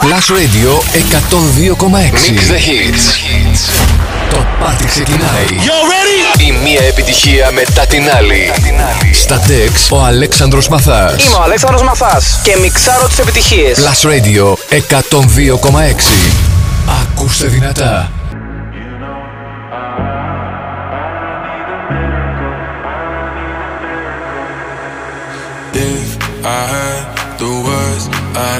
Plus Radio 102,6 Mix the hits. Το πάρτι ξεκινάει. Η μία επιτυχία μετά την άλλη. Στα Dex ο Αλέξανδρος Μαθάς. Είμαι ο Αλέξανδρος Μαθάς και μιξάρω τις επιτυχίες. Plus Radio 102,6. Ακούστε δυνατά.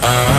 I,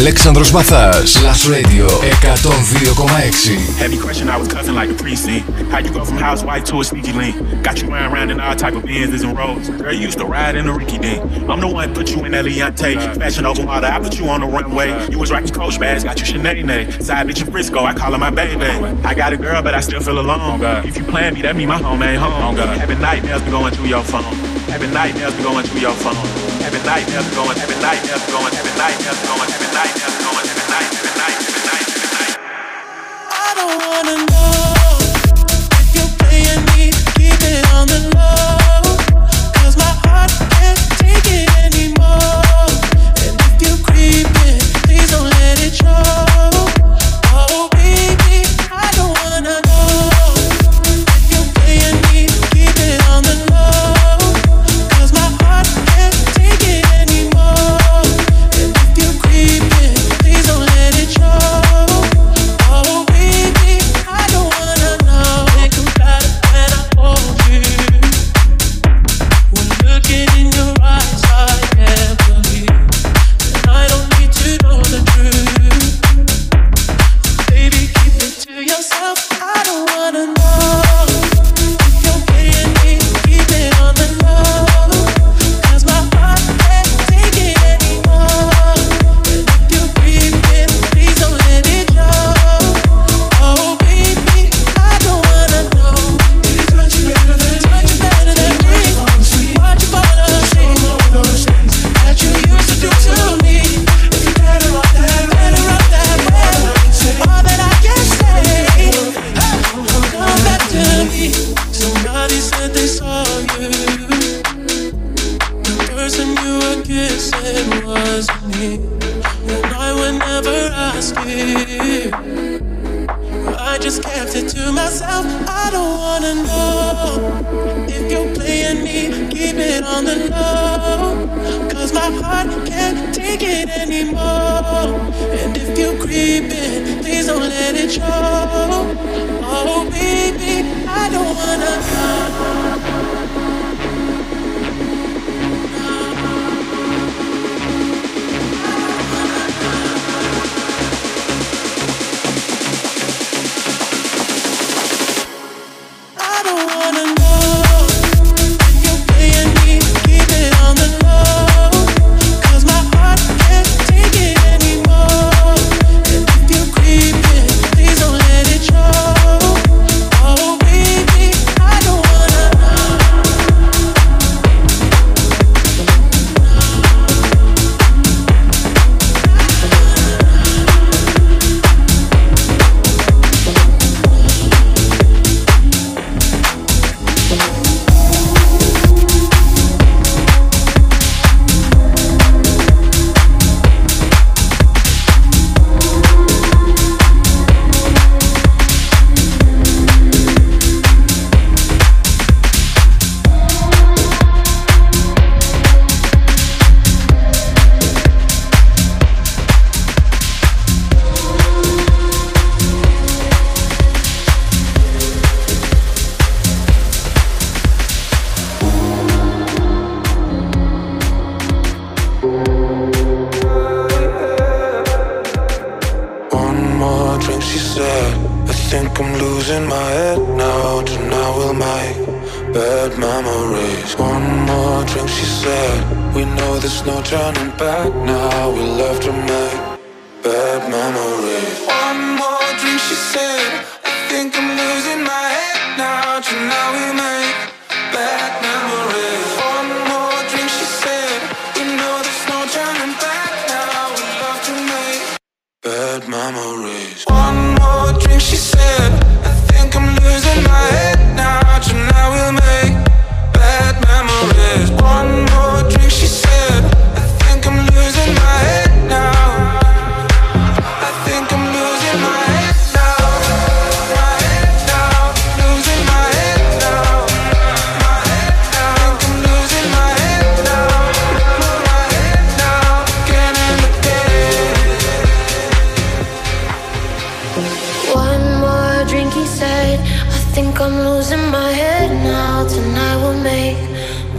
Αλέξανδρος Μαθάς. Plus Radio 102,6 Heavy question, I was cussing like a precinct. How you go from housewife to a sneaky link? Got you running around in all type of Benz's and roads Girl, you used to ride in a Ricky Dink. I'm the one put you in that Leontay Fashion over water, I put you on the runway. You was rocking coach bags, got you Sinead. Side bitch in Frisco, I call her my baby. I got a girl, but I still feel alone. If you plan me, that mean my home ain't home. Having nightmares been going through your phone. Having nightmares been going through your phone every night, every going, every night, every going, every night, every going, every night.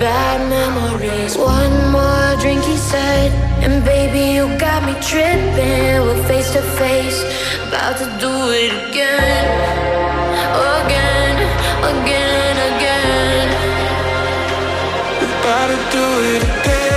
Bad memories. One more drink, he said, and baby, you got me tripping. We're face to face, about to do it again, again, again, again. About to do it again,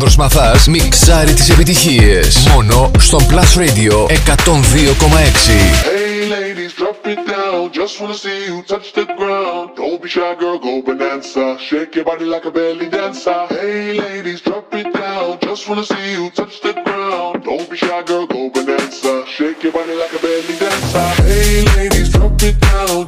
Αλέξανδρος Μαθάς μιξάρει τις επιτυχίες. Μόνο στο Plus Radio 102,6. just wanna see you touch the ground. Don't be shy, girl, go bonanza. Shake your body like a belly dancer. Hey, ladies, drop it down. Just wanna see you touch the ground. Don't be shy, girl, go bonanza. Shake your body like a belly dancer. Hey, ladies, drop it down.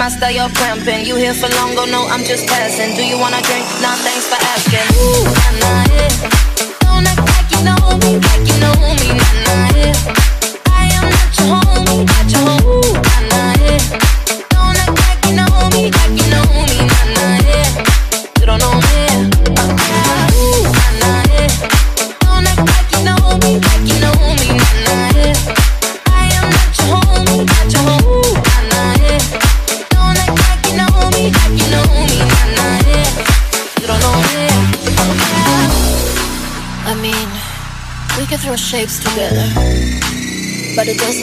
my style, you're cramping. You here for long, go no, I'm just passing. Do you wanna drink? Nah, thanks for asking. Ooh, I'm not. Don't act like you know me, like you know me.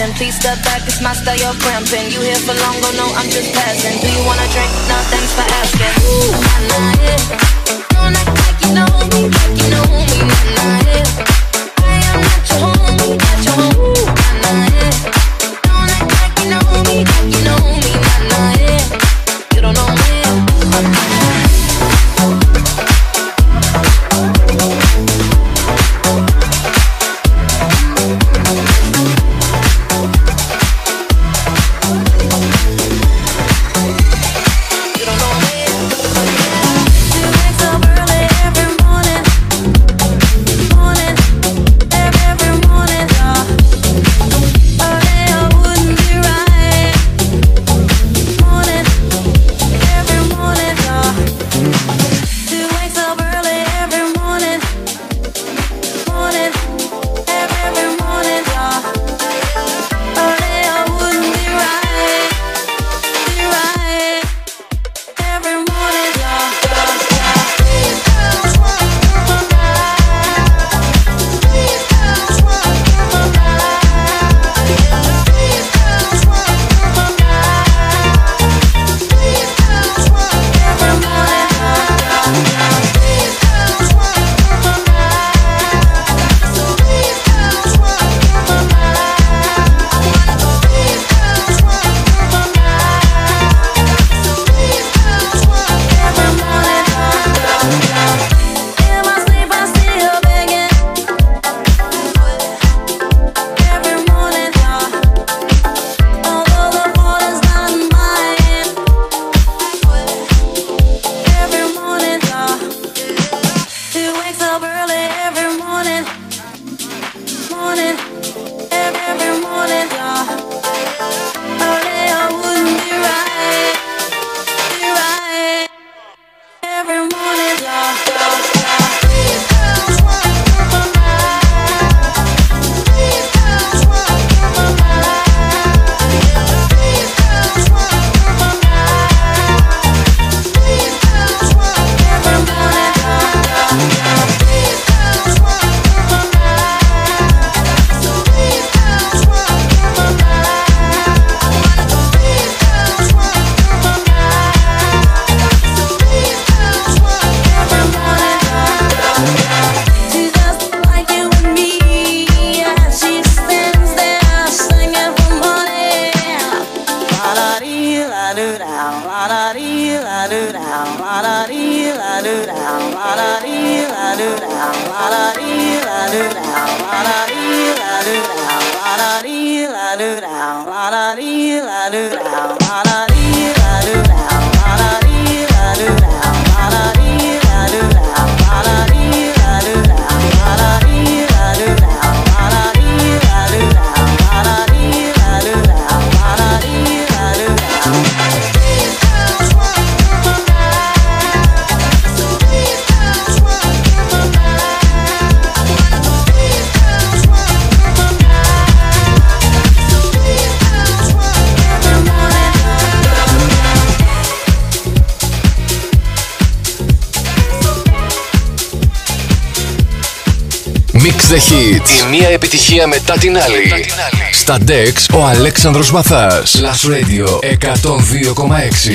passion. Please step back, it's my style, you're cramping. You here for long, oh no, I'm just passing. Do you wanna drink? No, thanks for asking. Ooh, nah, nah, yeah. Don't act like you know me, like you know me, nah, nah, yeah. Dex The Η μία επιτυχία μετά την άλλη. Μετά. Στα Dex ο Αλέξανδρος Μαθάς. Last Radio 102,6.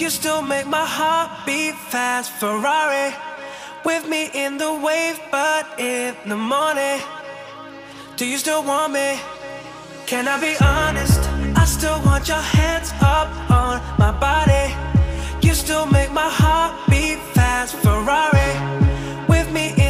You still make my heart beat fast. Ferrari with me in the wave, but in the morning. Do you still. still make my heart beat fast. Ferrari with me.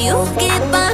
you. Keep on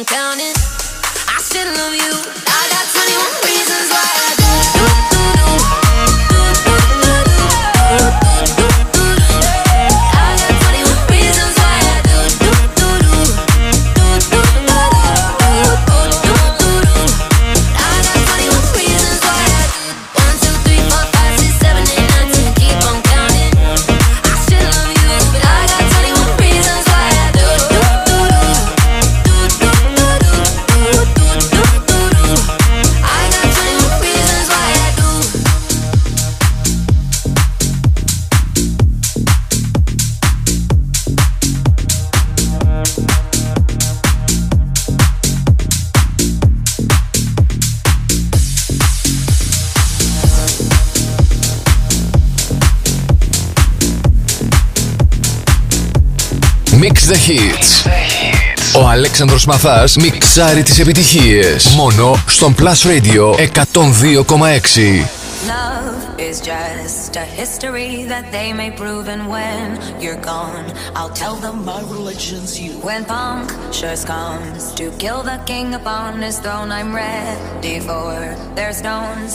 ten. The Hits. Ο Αλέξανδρος Μαθάς μιξάρει τις επιτυχίες. Μόνο στον Plus Radio 102,6. Love is just a history that they may prove and when you're gone I'll tell them my religion's you When punctures comes to kill the king upon his throne I'm ready for their stones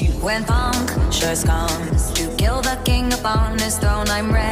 When Pontius comes to kill the king upon his throne, I'm ready.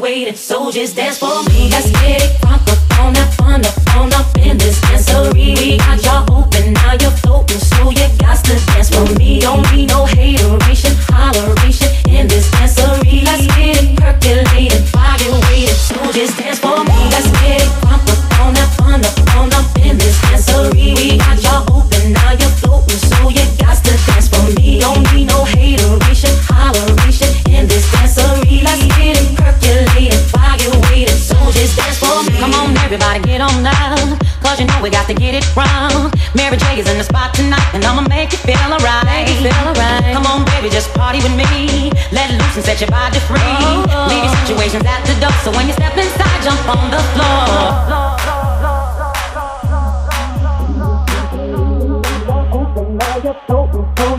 while you're waiting, so just dance for me. Let's get it crunk up on that fun up on up in this dancery. We got y'all open, now you're floating, so you got to dance for me. Don't need no hateration, holleration in this dancery. Let's get it percolating while you're waiting, so just dance everybody, get on down. Cause you know we got to get it wrong. Mary J is in the spot tonight, and I'ma make you feel alright. Feel alright. Come on, baby, just party with me. Let loose and set your body free. Oh, oh, oh. Leave your situations at the door, so when you step inside, jump on the floor. So you got to dance for me. Don't need no hateration, holleration in this dancery. Let's get it percolating while you're. So just dance for me. Let's get it crunk up on that fun up on up in this dancery. We got y'all open, now you're floating. So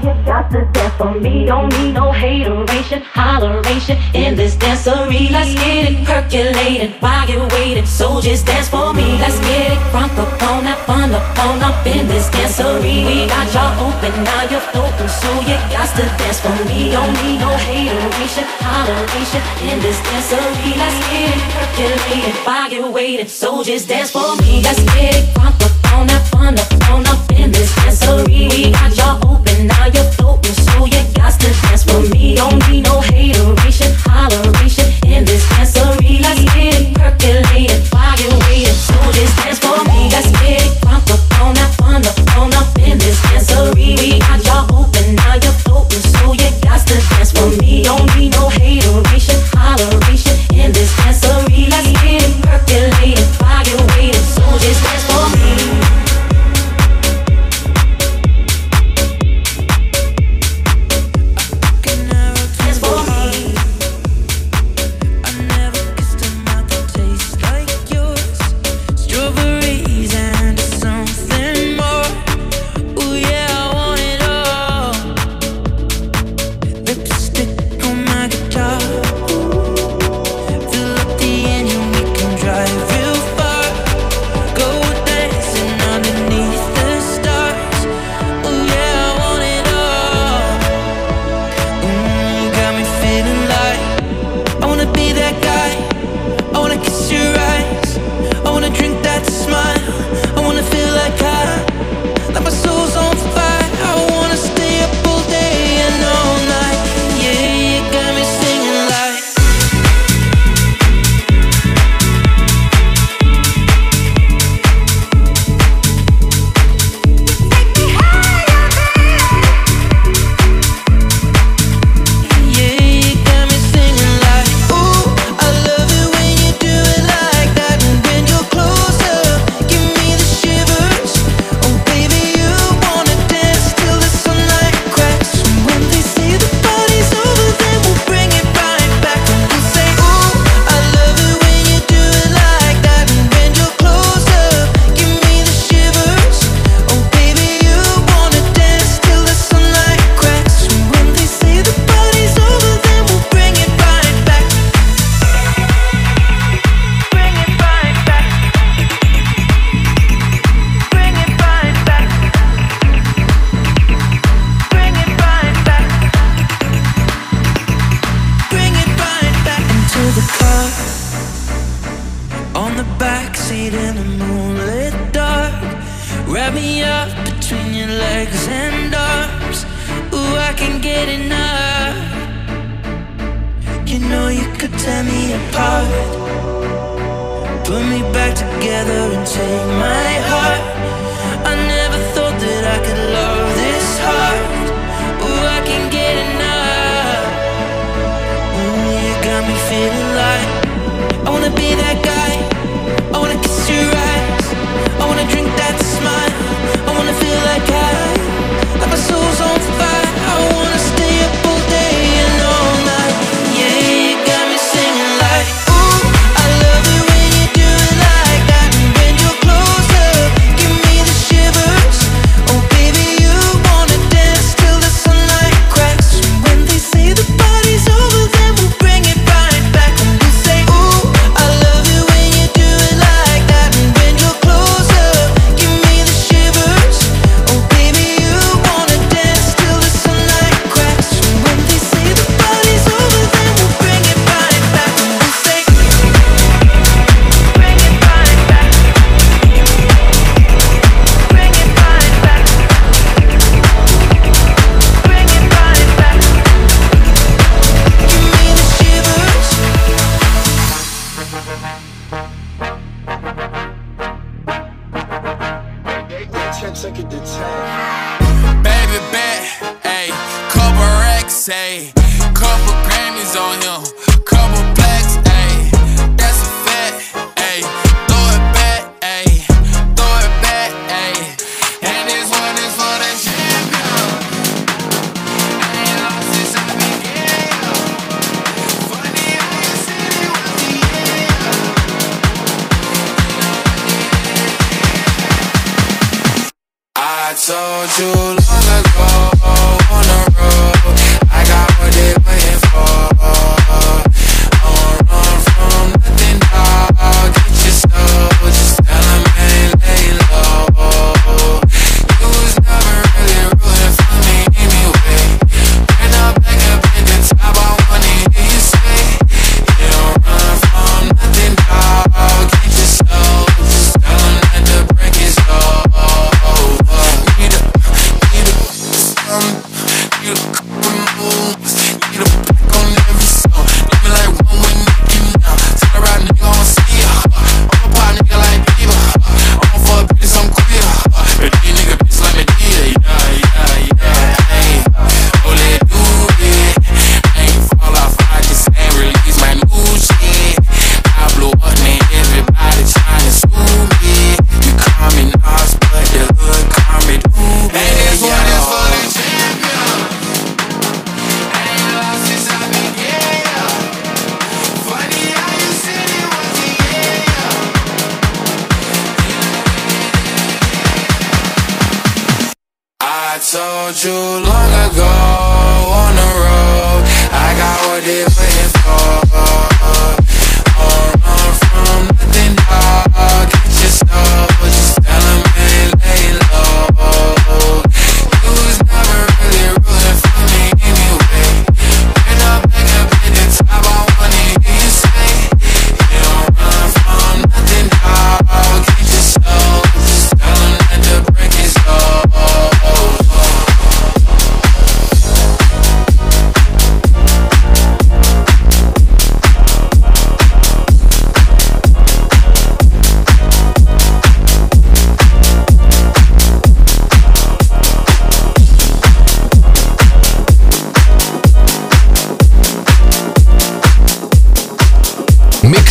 you to dance for me. Don't need no hateration, holleration in this dancery. Let's get it percolating while you're waiting. So just dance for me. Let's get it crunk up on that fun up on up in this dancery. We got y'all open, now you're floating, so you got to dance for me. Don't need no hateration, holleration in this dancery. Let's get it percolating while you're waiting, so just dance for me. Let's get it crunk up on that fun up on up in Don't need no hateration,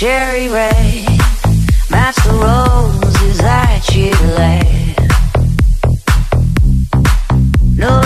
Cherry red? Match the roses that you laid. No